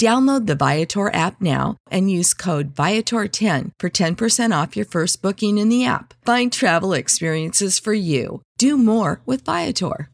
Download the Viator app now and use code Viator10 for 10% off your first booking in the app. Find travel experiences for you. Do more with Viator.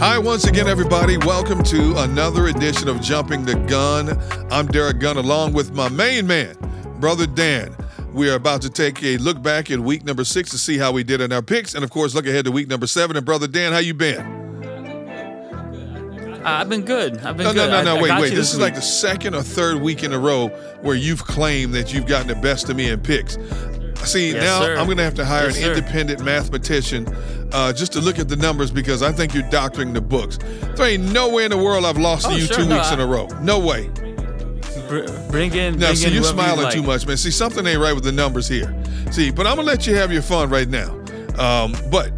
Hi, once again, everybody. Welcome to another edition of Jumping the Gun. I'm Derek Gunn along with my main man, Brother Dan. We are about to take a look back at week number six to see how we did in our picks, and of course, look ahead to week number seven. And brother Dan, how you been? Uh, I've been good. I've been No, good. no, no, I- no. I Wait, got wait. you This is like the second or third week in a row where you've claimed that you've gotten the best of me in picks. See, Yes, now sir. I'm going to have to hire Yes, an sir. independent mathematician uh, just to look at the numbers because I think you're doctoring the books. There ain't no way in the world I've lost to Oh, you sure, two no, weeks I- in a row. No way. Br- bring in. Now, bring see, in you're whoever you smiling like. too much, man. See, something ain't right with the numbers here. See, but I'm gonna let you have your fun right now. Um, but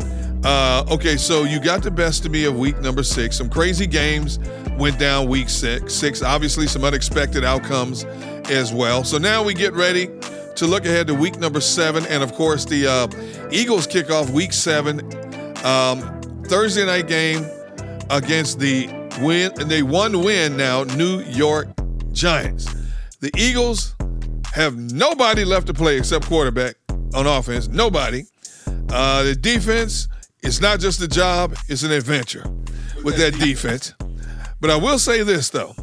uh, okay, so you got the best of me of week number six. Some crazy games went down week six. Six, obviously, some unexpected outcomes as well. So now we get ready to look ahead to week number seven, and of course, the uh, Eagles kick off week seven, um, Thursday night game against the win. And they one win now, New York Giants. The Eagles have nobody left to play except quarterback on offense. Nobody. Uh, the defense, it's not just a job, it's an adventure with that defense. But I will say this, though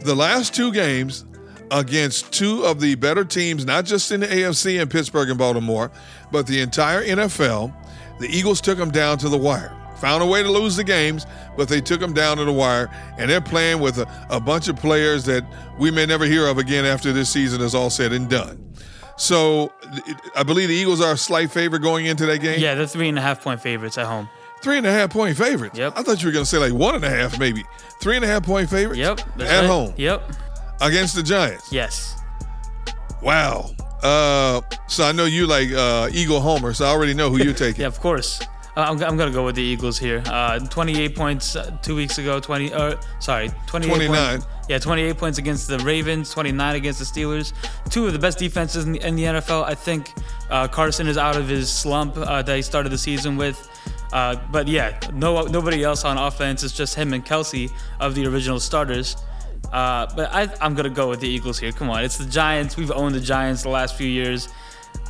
the last two games against two of the better teams, not just in the AFC in Pittsburgh and Baltimore, but the entire NFL, the Eagles took them down to the wire. Found a way to lose the games, but they took them down to the wire, and they're playing with a, a bunch of players that we may never hear of again after this season is all said and done. So I believe the Eagles are a slight favorite going into that game. Yeah, they're three and a half point favorites at home. Three and a half point favorites. Yep. I thought you were going to say like one and a half, maybe. Three and a half point favorites. Yep. At right. home Yep. against the Giants. Yes. Wow. Uh, so I know you like uh, Eagle Homer, so I already know who you're taking. Yeah, of course. Uh, I'm, I'm gonna go with the Eagles here. Uh, 28 points uh, two weeks ago. 20. Uh, sorry, 28 29. Points, yeah, 28 points against the Ravens. 29 against the Steelers. Two of the best defenses in the, in the NFL. I think uh, Carson is out of his slump uh, that he started the season with. Uh, but yeah, no nobody else on offense. It's just him and Kelce of the original starters. Uh, but I, I'm gonna go with the Eagles here. Come on, it's the Giants. We've owned the Giants the last few years.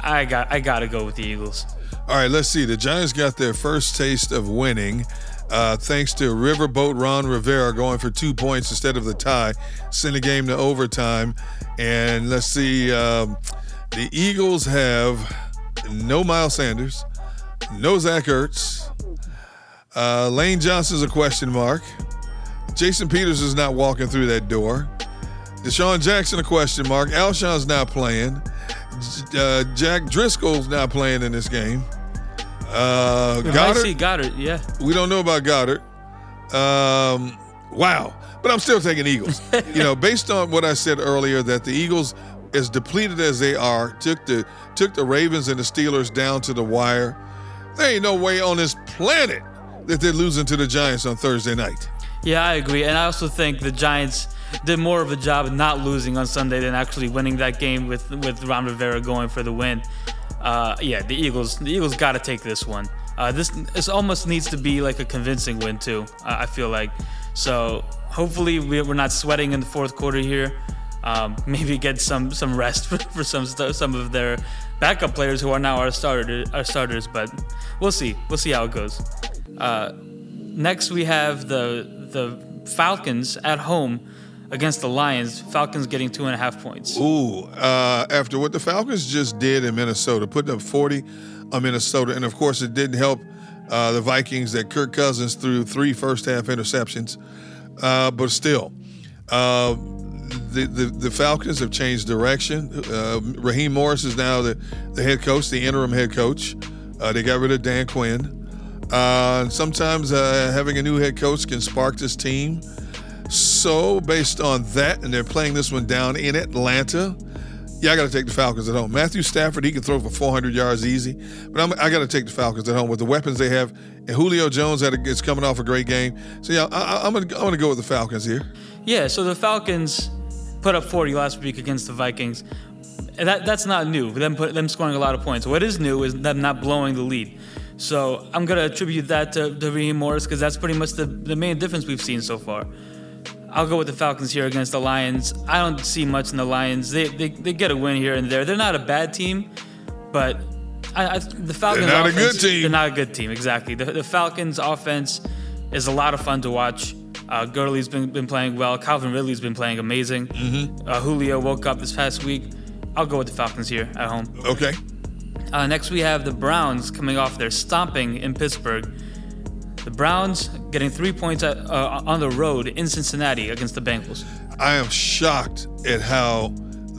I got I gotta go with the Eagles. All right, let's see. The Giants got their first taste of winning uh, thanks to Riverboat Ron Rivera going for two points instead of the tie, send the game to overtime. And let's see. Um, the Eagles have no Miles Sanders, no Zach Ertz. Uh, Lane Johnson's a question mark. Jason Peters is not walking through that door. DeSean Jackson a question mark. Alshon's not playing. J- Uh, Jack Driscoll's not playing in this game. Uh, We Goedert. see Goedert. Yeah. We don't know about Goedert. Um, wow. But I'm still taking Eagles. you know, based on what I said earlier, that the Eagles, as depleted as they are, took the took the Ravens and the Steelers down to the wire. There ain't no way on this planet that they're losing to the Giants on Thursday night. Yeah, I agree, and I also think the Giants did more of a job not losing on Sunday than actually winning that game with with Ron Rivera going for the win. Uh, yeah, the Eagles, the Eagles got to take this one. Uh, this this almost needs to be like a convincing win too. I feel like so. Hopefully, we- we're not sweating in the fourth quarter here. Um, maybe get some some rest for, for some some of their backup players who are now our starter our starters. But we'll see. We'll see how it goes. Uh, Next, we have the the Falcons at home against the Lions. Falcons getting two and a half points. Ooh, uh, after what the Falcons just did in Minnesota, putting up 40 on Minnesota, and of course it didn't help uh, the Vikings that Kirk Cousins threw three first half interceptions, uh, but still, uh, the, the the Falcons have changed direction. Uh, Raheem Morris is now the, the head coach, the interim head coach. Uh, they got rid of Dan Quinn. Sometimes having a new head coach can spark this team. So, based on that, and they're playing this one down in Atlanta, yeah, I got to take the Falcons at home. Matthew Stafford, he can throw for 400 yards easy, but I'm, I got to take the Falcons at home with the weapons they have. And Julio Jones a, is coming off a great game. So, yeah, I, I'm going to go with the Falcons here. Yeah, so the Falcons put up 40 last week against the Vikings. That that's not new. Them put them scoring a lot of points. What is new is them not blowing the lead. So I'm gonna attribute that to, to Raheem Morris because that's pretty much the, the main difference we've seen so far. I'll go with the Falcons here against the Lions. I don't see much in the Lions. They they, they get a win here and there. They're not a bad team, but I, I, the Falcons not a good team. They're not a good team. Exactly. The, the Falcons offense is a lot of fun to watch. Uh, Gurley's been, been playing well. Calvin Ridley's been playing amazing. Mm-hmm. Uh, Julio woke up this past week. I'll go with the Falcons here at home. Okay. Uh, next, we have the Browns coming off their stomping in Pittsburgh. The Browns getting three points at, uh, on the road in Cincinnati against the Bengals. I am shocked at how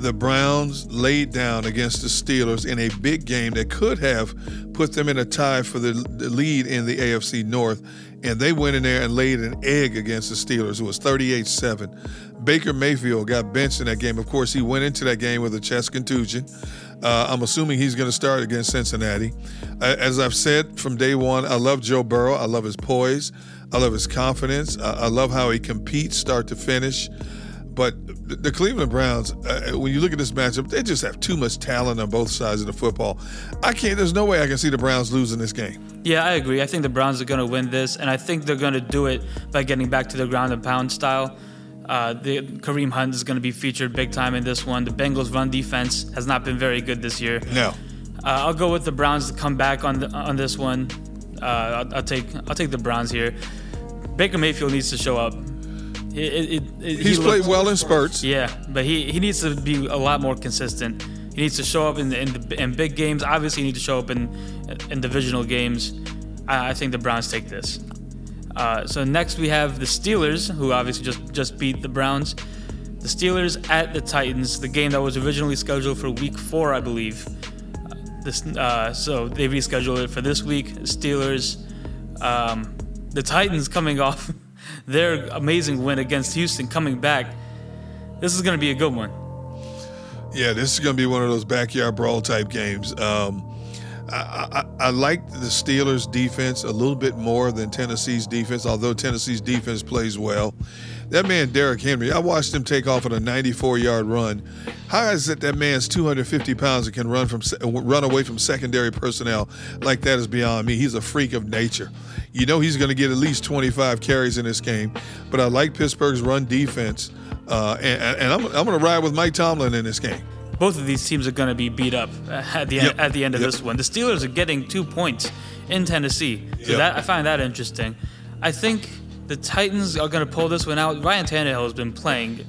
the Browns laid down against the Steelers in a big game that could have put them in a tie for the, the lead in the AFC North. And they went in there and laid an egg against the Steelers. It was 38 7. Baker Mayfield got benched in that game. Of course, he went into that game with a chest contusion. Uh, I'm assuming he's going to start against Cincinnati. Uh, as I've said from day one, I love Joe Burrow. I love his poise. I love his confidence. I, love how he competes start to finish. But the Cleveland Browns, uh, when you look at this matchup, they just have too much talent on both sides of the football. I can't. There's no way I can see the Browns losing this game. Yeah, I agree. I think the Browns are going to win this, and I think they're going to do it by getting back to the ground and pound style. Uh, the Kareem Hunt is going to be featured big time in this one. The Bengals' run defense has not been very good this year. No. Uh, I'll go with the Browns to come back on the, on this one. Uh, I'll, I'll take I'll take the Browns here. Baker Mayfield needs to show up. It, it, it, it- he He's played well in spurts. Yeah, but he, he needs to be a lot more consistent. He needs to show up in the, in, the, in big games. Obviously, he needs to show up in in divisional games. I, I think the Browns take this. Uh, so next we have the Steelers, who obviously just just beat the Browns. The Steelers at the Titans, the game that was originally scheduled for Week Four, I believe. Uh, this uh, so they rescheduled it for this week. Steelers, um, the Titans coming off their amazing win against Houston, coming back. This is going to be a good one. Yeah, this is going to be one of those backyard brawl type games. Um, I, I, I like the Steelers' defense a little bit more than Tennessee's defense, although Tennessee's defense plays well. That man, Derrick Henry, I watched him take off on a 94 yard run. How is it that man's 250 pounds and can run from run away from secondary personnel like that is beyond me. He's a freak of nature. You know he's going to get at least 25 carries in this game, but I like Pittsburgh's run defense, uh, and, and I'm, I'm going to ride with Mike Tomlin in this game. Both of these teams are going to be beat up at the Yep. end, at the end of Yep. this one. The Steelers are getting two points in Tennessee, so Yep. that I find that interesting. I think the Titans are going to pull this one out. Ryan Tannehill has been playing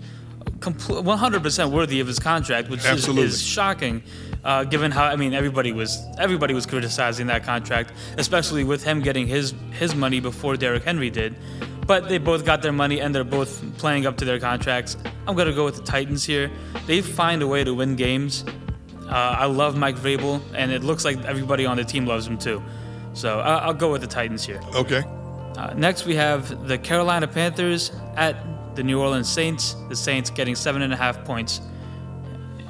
100% worthy of his contract, which is, is shocking, uh, given how I mean everybody was everybody was criticizing that contract, especially with him getting his his money before Derrick Henry did. But they both got their money and they're both playing up to their contracts. I'm gonna go with the Titans here. They find a way to win games. Uh, I love Mike Vrabel, and it looks like everybody on the team loves him too. So I- I'll go with the Titans here. Okay. Uh, next, we have the Carolina Panthers at the New Orleans Saints. The Saints getting seven and a half points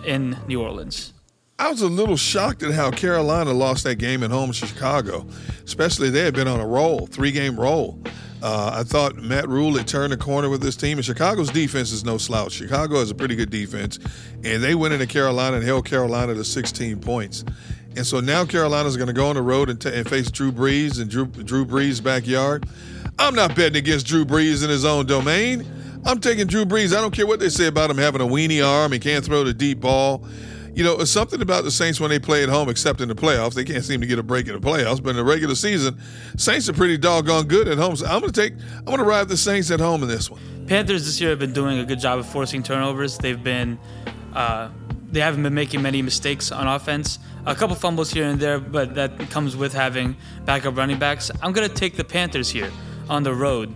in New Orleans. I was a little shocked at how Carolina lost that game at home in Chicago, especially they had been on a roll, three game roll. Uh, I thought Matt Rhule had turned the corner with this team, and Chicago's defense is no slouch. Chicago has a pretty good defense, and they went into Carolina and held Carolina to 16 points. And so now Carolina's going to go on the road and, t- and face Drew Brees in Drew, Drew Brees' backyard. I'm not betting against Drew Brees in his own domain. I'm taking Drew Brees. I don't care what they say about him having a weenie arm. He can't throw the deep ball. You know, it's something about the Saints when they play at home, except in the playoffs. They can't seem to get a break in the playoffs. But in the regular season, Saints are pretty doggone good at home. So I'm going to take, I'm going to ride the Saints at home in this one. Panthers this year have been doing a good job of forcing turnovers. They've been, uh, they haven't been making many mistakes on offense. A couple fumbles here and there, but that comes with having backup running backs. I'm gonna take the Panthers here on the road.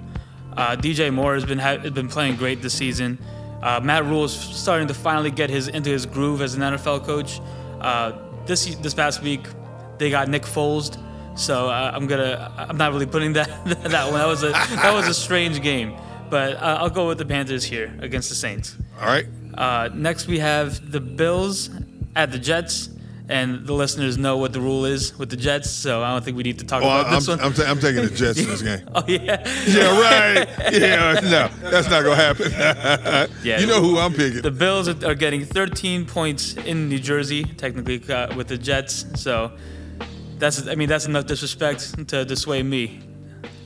Uh, DJ Moore has been ha- been playing great this season. Uh, Matt Rhule is starting to finally get his into his groove as an NFL coach. Uh, this this past week, they got Nick Foles, so uh, I'm gonna I'm not really putting that that one. That was a that was a strange game, but uh, I'll go with the Panthers here against the Saints. All right. Uh, next, we have the Bills at the Jets. And the listeners know what the rule is with the Jets, so I don't think we need to talk about I'm, this one. I'm, ta- I'm taking the Jets in this game. oh yeah, Yeah, right. Yeah, no, that's not going to happen. Yeah. You know who I'm picking. The Bills are are getting 13 points in New Jersey, technically uh, with the Jets. So that's I mean that's enough disrespect to, dissuade me.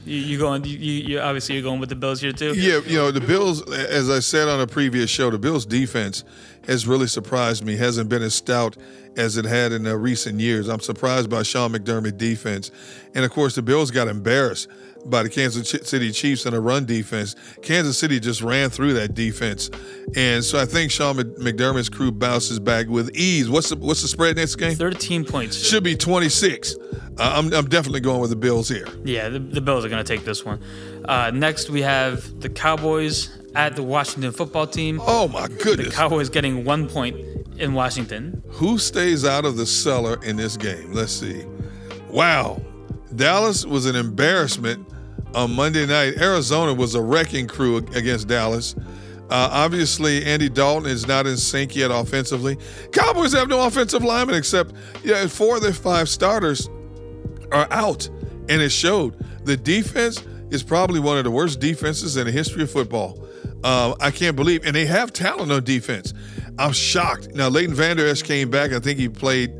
You, going? You, you obviously you're going with the Bills here too. Yeah, you know, the Bills, as I said on a previous show, the Bills' defense has really surprised me. Hasn't been as stout as it had in recent years. I'm surprised by Sean McDermott defense. And of course, the Bills got embarrassed by the Kansas City Chiefs in a run defense. Kansas City just ran through that defense. And so I think Sean McDermott's crew bounces back with ease. What's the, what's the spread next game? 13 points. Should be 26. Uh, I'm, I'm definitely going with the Bills here. Yeah, the, the Bills are going to take this one. Uh, next, we have the Cowboys at the Washington football team. Oh, my goodness! The. Cowboys getting one point in Washington. Who stays out of the cellar in this game? Let's see. Wow. Dallas was an embarrassment on Monday night. Arizona was a wrecking crew against Dallas. Uh, obviously, Andy Dalton is not in sync yet offensively. Cowboys have no offensive linemen except yeah, four of their five starters are out, and it showed. The defense is probably one of the worst defenses in the history of football. Uh, I can't believe, and they have talent on defense. I'm shocked. Now, Leighton Vander Esch came back. I think he played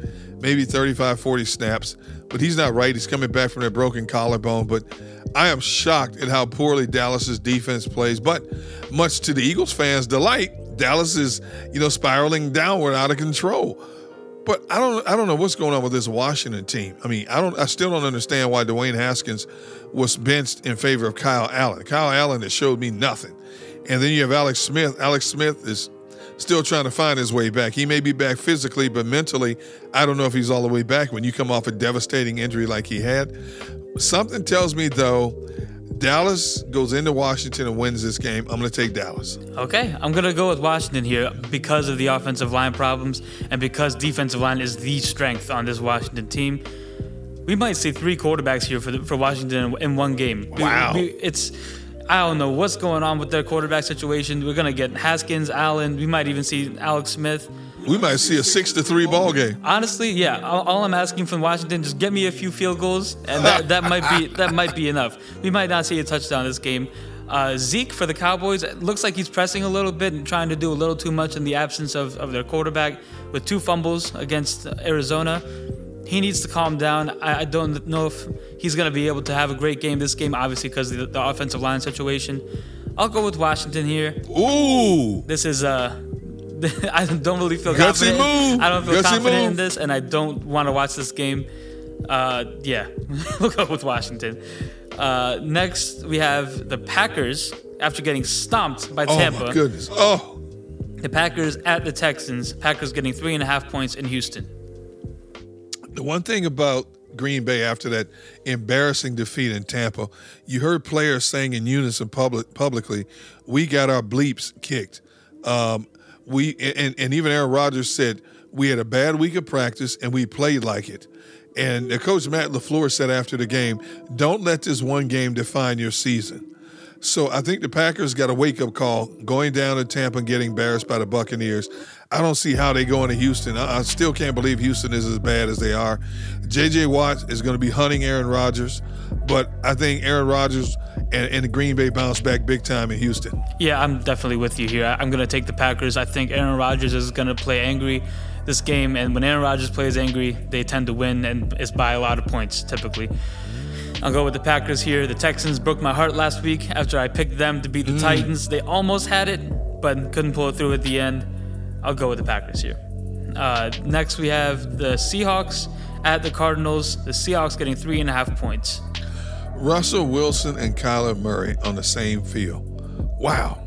maybe 35, 40 snaps, but he's not right. He's coming back from that broken collarbone. But I am shocked at how poorly Dallas's defense plays. But much to the Eagles fans' delight, Dallas is, you know, spiraling downward out of control. But I don't I don't know what's going on with this Washington team. I mean, I don't I still don't understand why Dwayne Haskins was benched in favor of Kyle Allen. Kyle Allen has showed me nothing. And then you have Alex Smith. Alex Smith is still trying to find his way back. He may be back physically, but mentally, I don't know if he's all the way back when you come off a devastating injury like he had. Something tells me though, Dallas goes into Washington and wins this game. I'm going to take Dallas. Okay, I'm gonna go with Washington here because of the offensive line problems and because defensive line is the strength on this Washington team. We might see three quarterbacks here for the, for Washington in one game. We- Wow. we- it's I don't know what's going on with their quarterback situation. We're gonna get Haskins, Allen. We might even see Alex Smith. We might see a six to three ball game. Honestly, yeah. All, all I'm asking from Washington, just get me a few field goals, and that, that might be that might be enough. We might not see a touchdown this game. Uh, Zeke for the Cowboys it looks like he's pressing a little bit and trying to do a little too much in the absence of, of their quarterback with two fumbles against Arizona. He needs to calm down. I, I don't know if he's going to be able to have a great game this game, obviously because of the, the offensive line situation. I'll go with Washington here. Ooh. This is uh I don't really feel Gutsy confident. move. I don't feel Gutsy confident in move. this, and I don't want to watch this game. Uh, yeah, we'll go with Washington. Uh, next, we have the Packers after getting stomped by Tampa. Oh my goodness. Oh. The Packers at the Texans. Packers getting three and a half points in Houston. The one thing about Green Bay after that embarrassing defeat in Tampa, you heard players saying in unison public, publicly, "We got our bleeps kicked." Um, we and, and even Aaron Rodgers said we had a bad week of practice and we played like it. And coach Matt LaFleur said after the game, don't let this one game define your season. So I think the Packers got a wake up call going down to Tampa and getting embarrassed by the Buccaneers. I don't see how they go into Houston. I, I still can't believe Houston is as bad as they are. J.J. Watt is going to be hunting Aaron Rodgers, but I think Aaron Rodgers and, and the Green Bay bounce back big time in Houston. Yeah, I'm definitely with you here. I'm going to take the Packers. I think Aaron Rodgers is going to play angry this game, and when Aaron Rodgers plays angry, they tend to win, and it's by a lot of points typically. I'll go with the Packers here. The Texans broke my heart last week after I picked them to beat the mm. Titans. They almost had it, but couldn't pull it through at the end. I'll go with the Packers here. Uh, next, we have the Seahawks at the Cardinals. The Seahawks getting three and a half points. Russell Wilson and Kyler Murray on the same field. Wow.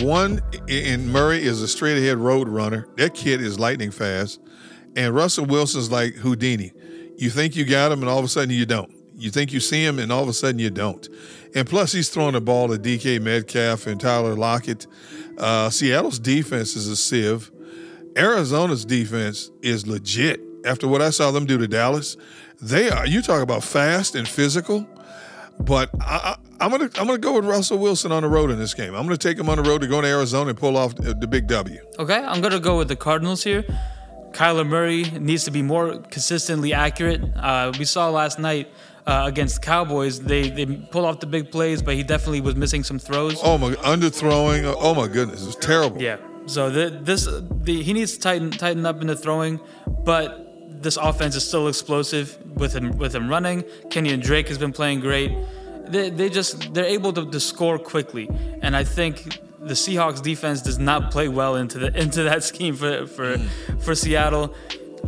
One in Murray is a straight ahead road runner. That kid is lightning fast. And Russell Wilson's like Houdini. You think you got him, and all of a sudden you don't. You think you see him, and all of a sudden you don't. And plus, he's throwing the ball to DK Metcalf and Tyler Lockett. Uh, Seattle's defense is a sieve. Arizona's defense is legit. After what I saw them do to Dallas, they are. You talk about fast and physical. But I, am gonna I'm gonna go with Russell Wilson on the road in this game. I'm gonna take him on the road to go to Arizona and pull off the big W. Okay, I'm gonna go with the Cardinals here. Kyler Murray needs to be more consistently accurate. Uh, we saw last night uh, against the Cowboys, they they pulled off the big plays, but he definitely was missing some throws. Oh my, underthrowing. Oh my goodness, it was terrible. Yeah. So the, this the, he needs to tighten tighten up in the throwing, but this offense is still explosive with him with him running. Kenyan Drake has been playing great. They, they just they're able to, to score quickly, and I think the Seahawks defense does not play well into the into that scheme for for mm. for Seattle.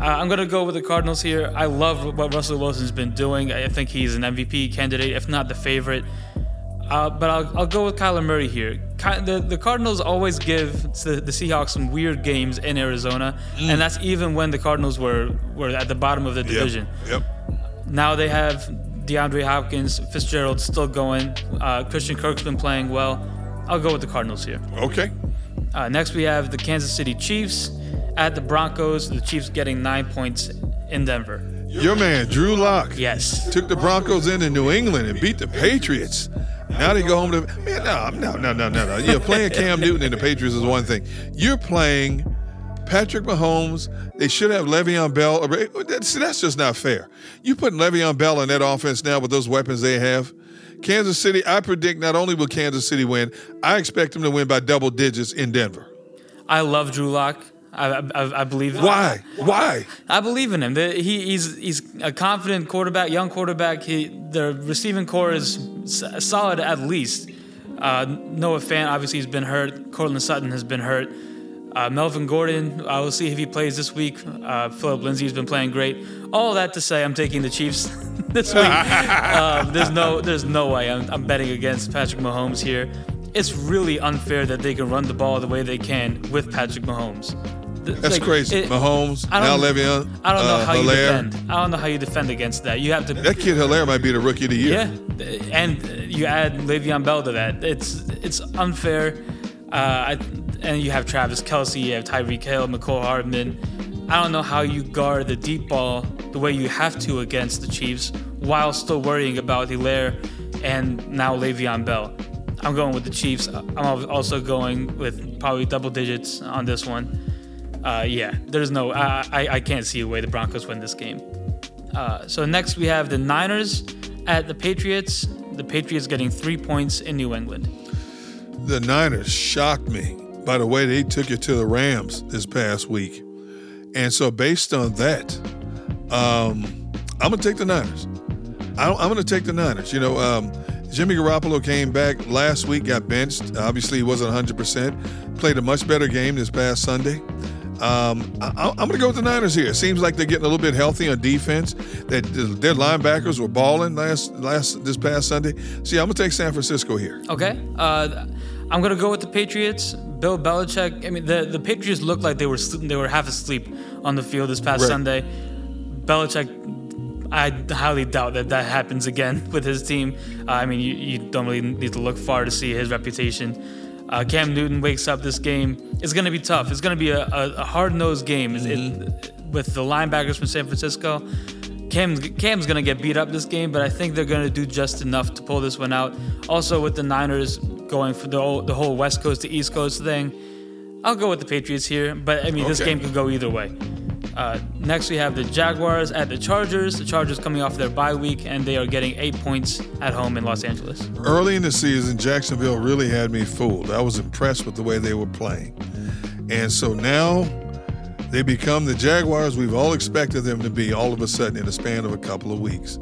Uh, I'm going to go with the Cardinals here. I love what Russell Wilson's been doing. I think he's an MVP candidate, if not the favorite. Uh, but I'll, I'll go with Kyler Murray here. The, the Cardinals always give the, the Seahawks some weird games in Arizona, mm. and that's even when the Cardinals were, were at the bottom of the division. Yep. yep. Now they have DeAndre Hopkins, Fitzgerald still going. Uh, Christian Kirk's been playing well. I'll go with the Cardinals here. Okay. Uh, next, we have the Kansas City Chiefs at the Broncos. The Chiefs getting nine points in Denver. Your man, Drew Lock. Yes. Took the Broncos into New England and beat the Patriots. Now they go home to man. No, no, no, no, no, no. You're playing Cam Newton and the Patriots is one thing. You're playing Patrick Mahomes. They should have Le'Veon Bell. See, that's just not fair. You put Le'Veon Bell in that offense now with those weapons they have. Kansas City. I predict not only will Kansas City win, I expect them to win by double digits in Denver. I love Drew Lock. I, I, I believe. Why? Why? I believe in him. He, he's he's a confident quarterback, young quarterback. He the receiving corps is solid at least. Uh, Noah Fant obviously has been hurt. Courtland Sutton has been hurt. Uh, Melvin Gordon, I will see if he plays this week. Uh, Phillip Lindsay's been playing great. All that to say, I'm taking the Chiefs this week. uh, there's no, there's no way I'm, I'm betting against Patrick Mahomes here. It's really unfair that they can run the ball the way they can with Patrick Mahomes. That's like, crazy. It, Mahomes, now Le'Veon. I don't know uh, how Helaire. you defend. I don't know how you defend against that. You have to. That kid Helaire might be the rookie of the year. Yeah, and you add Le'Veon Bell to that. It's it's unfair. Uh, I, and you have Travis Kelce, you have Tyreek Hill, Mecole Hardman. I don't know how you guard the deep ball the way you have to against the Chiefs while still worrying about Helaire and now Le'Veon Bell. I'm going with the Chiefs. I'm also going with probably double digits on this one uh, yeah, there's no, I, I, can't see a way the Broncos win this game. Uh, so next we have the Niners at the Patriots. The Patriots getting three points in New England. The Niners shocked me by the way they took it to the Rams this past week. And so based on that, um, I'm going to take the Niners. I am going to take the Niners. You know, um, Jimmy Garoppolo came back last week, got benched. Obviously, he wasn't 100%. Played a much better game this past Sunday. Um, I, am going to go with the Niners here. It seems like they're getting a little bit healthy on defense. That their linebackers were balling last last this past Sunday. See, I'm going to take San Francisco here. Okay. Uh, I'm going to go with the Patriots. Bill Belichick. I mean, the the Patriots looked like they were they were half asleep on the field this past right. Sunday. Belichick. I highly doubt that that happens again with his team. Uh, I mean, you, you don't really need to look far to see his reputation uh, Cam Newton wakes up this game, it's going to be tough. It's going to be a, a, a hard nosed game mm-hmm. it, with the linebackers from San Francisco. Cam, Cam's gonna get beat up this game, but I think they're gonna do just enough to pull this one out. Also, with the Niners going for the whole, the whole West Coast to East Coast thing, I'll go with the Patriots here. But I mean, this game could go either way. Uh, next, we have the Jaguars at the Chargers. The Chargers coming off their bye week, and they are getting eight points at home in Los Angeles. Early in the season, Jacksonville really had me fooled. I was impressed with the way they were playing. And so now they become the Jaguars we've all expected them to be all of a sudden in the span of a couple of weeks.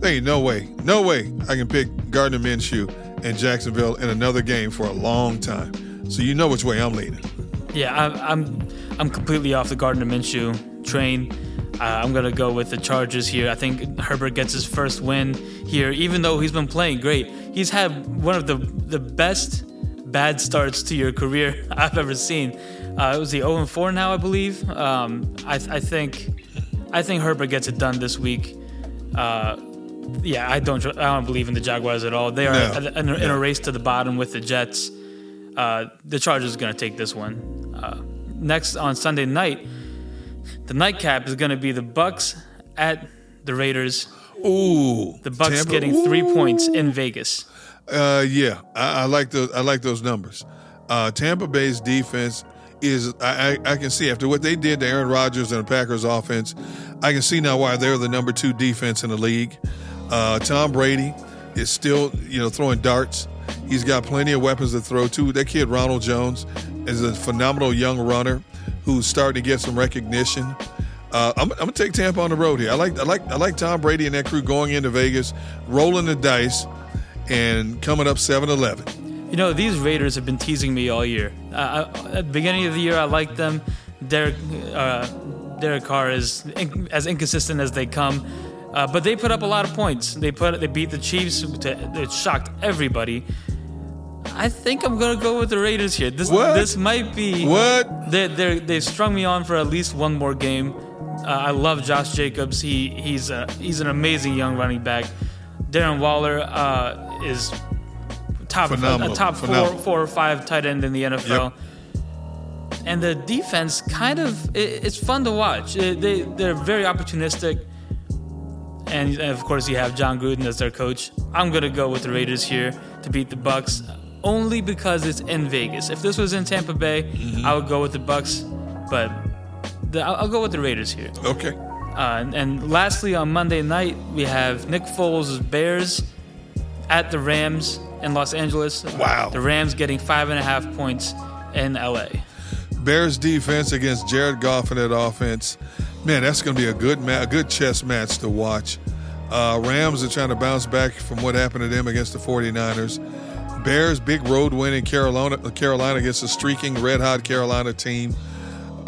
There ain't no way, no way I can pick Gardner Minshew and Jacksonville in another game for a long time. So you know which way I'm leaning. Yeah, I, I'm I'm completely off the Gardner Minshew train. Uh, I'm gonna go with the Chargers here. I think Herbert gets his first win here, even though he's been playing great. He's had one of the the best bad starts to your career I've ever seen. Uh, it was the 0 4 now, I believe. Um, I, I think I think Herbert gets it done this week. Uh, yeah, I don't I don't believe in the Jaguars at all. They are No. in, a- in a race to the bottom with the Jets. Uh, the Chargers are going to take this one. Next on Sunday night, the nightcap is going to be the Bucks at the Raiders. Ooh, The Bucks Tampa- getting three Ooh. points in Vegas. Uh, yeah, I, I like those. I like those numbers. Uh, Tampa Bay's defense is. I, I I can see after what they did to Aaron Rodgers and the Packers offense, I can see now why they're the number two defense in the league. Uh, Tom Brady is still you know throwing darts. He's got plenty of weapons to throw to. That kid Ronald Jones is a phenomenal young runner who's starting to get some recognition. Uh, I'm, I'm gonna take Tampa on the road here. I like I like I like Tom Brady and that crew going into Vegas, rolling the dice, and coming up 7-Eleven. You know, these Raiders have been teasing me all year. Uh, at the beginning of the year, I liked them. Derek, uh, Derek Carr is in, as inconsistent as they come, uh, but they put up a lot of points. They put they beat the Chiefs. To, it shocked everybody. I think I'm gonna go with the Raiders here. This What? this might be What? they they they've strung me on for at least one more game. Uh, I love Josh Jacobs. He he's a he's an amazing young running back. Darren Waller uh, is top Phenomenal. a top four Phenomenal. four or five tight end in the NFL. And the defense kind of it, it's fun to watch. It- they they're very opportunistic. And of course, you have Jon Gruden as their coach. I'm gonna go with the Raiders here to beat the Bucks, only because it's in Vegas. If this was in Tampa Bay, Mm-hmm. I would go with the Bucks, but the, I'll, I'll go with the Raiders here. Okay. Uh, and, and lastly, on Monday night, we have Nick Foles' Bears at the Rams in Los Angeles. Wow. The Rams getting five and a half points in LA. Bears defense against Jared Goff and that offense. Man, that's going to be a good ma- a good chess match to watch. Uh, Rams are trying to bounce back from what happened to them against the 49ers. Bears big road win in Carolina Carolina against a streaking red hot Carolina team.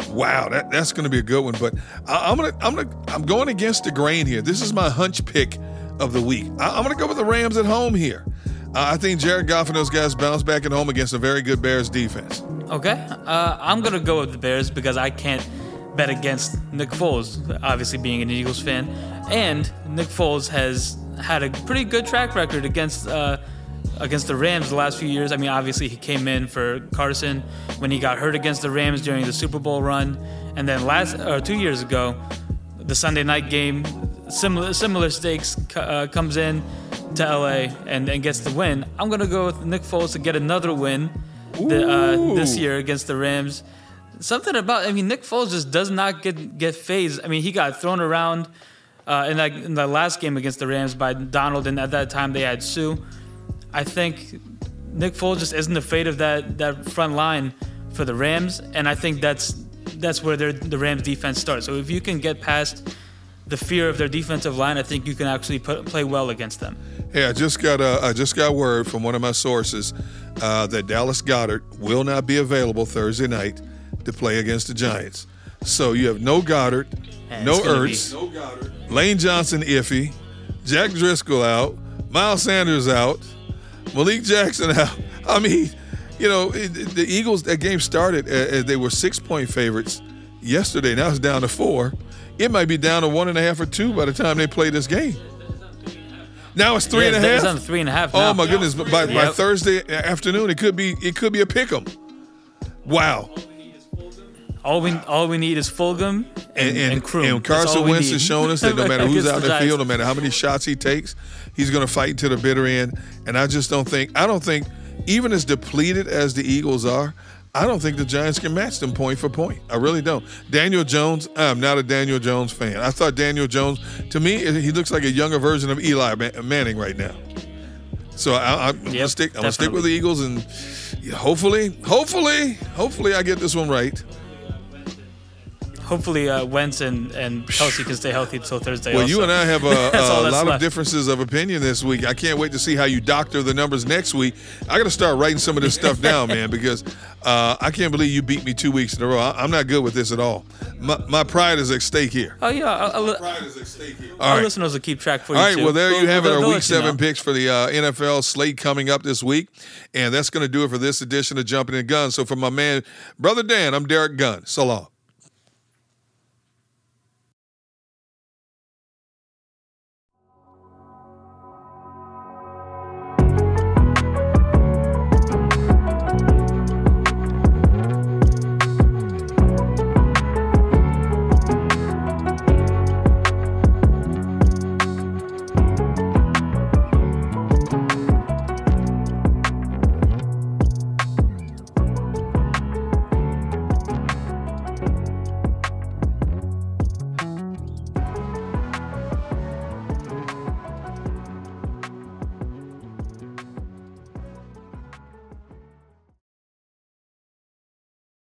Wow, that, that's going to be a good one. But I, I'm gonna I'm gonna I'm going against the grain here. This is my hunch pick of the week. I, I'm going to go with the Rams at home here. Uh, I think Jared Goff and those guys bounce back at home against a very good Bears defense. Okay. Uh, I'm to go with the Bears because I can't bet against Nick Foles, obviously being an Eagles fan. And Nick Foles has had a pretty good track record against uh, against the Rams the last few years. I mean, obviously he came in for Carson when he got hurt against the Rams during the Super Bowl run, and then last or two years ago, the Sunday night game, similar similar stakes uh, comes in to LA and, and gets the win. I'm gonna go with Nick Foles to get another win the, uh, this year against the Rams. Something about I mean Nick Foles just does not get get phased. I mean he got thrown around uh, in that in the last game against the Rams by Donald, and at that time they had Suh. I think Nick Foles just isn't afraid of that that front line for the Rams, and I think that's that's where their the Rams defense starts. So if you can get past the fear of their defensive line, I think you can actually put, play well against them. Hey, I just got uh, I just got word from one of my sources uh, that Dallas Goedert will not be available Thursday night to play against the Giants. So you have no Goedert, And no it's gonna be- Ertz, Lane Johnson iffy, Jack Driscoll out, Miles Sanders out, Malik Jackson out. I mean, you know, the Eagles. That game started uh, as they were six point favorites yesterday. Now it's down to four. It might be down to one and a half or two by the time they play this game. Now it's three Yeah, and a half. it's on three and a half Oh my goodness! By, by Yep. Thursday afternoon, it could be it could be a pick 'em. Wow. All we all we need is Fulgham and, And, and, and, and Carson Wentz has shown us that no matter who's out in the field, no matter how many shots he takes, he's going to fight to the bitter end. And I just don't think, I don't think, even as depleted as the Eagles are, I don't think the Giants can match them point for point. I really don't. Daniel Jones, I'm not a Daniel Jones fan. I thought Daniel Jones, to me, he looks like a younger version of Eli Manning right now. So I, I'm gonna stick. I'm gonna stick with the Eagles, and hopefully, hopefully, hopefully, I get this one right. Hopefully, uh, Wentz and, and Kelce can stay healthy until Thursday. Well, also. you and I have a, a lot of differences of opinion this week. I can't wait to see how you doctor the numbers next week. I got to start writing some of this stuff down, man, because uh, I can't believe you beat me two weeks in a row. I, am not good with this at all. My, my pride is at stake here. Oh yeah, I'll, I'll, Pride is at stake here. our All right. listeners will keep track for you. right, too. well, there you have it. Our week seven know. picks for the uh, NFL slate coming up this week. And that's going to do it for this edition of Jumping in Guns. So, for my man, Brother Dan, I'm Derek Gunn. So long.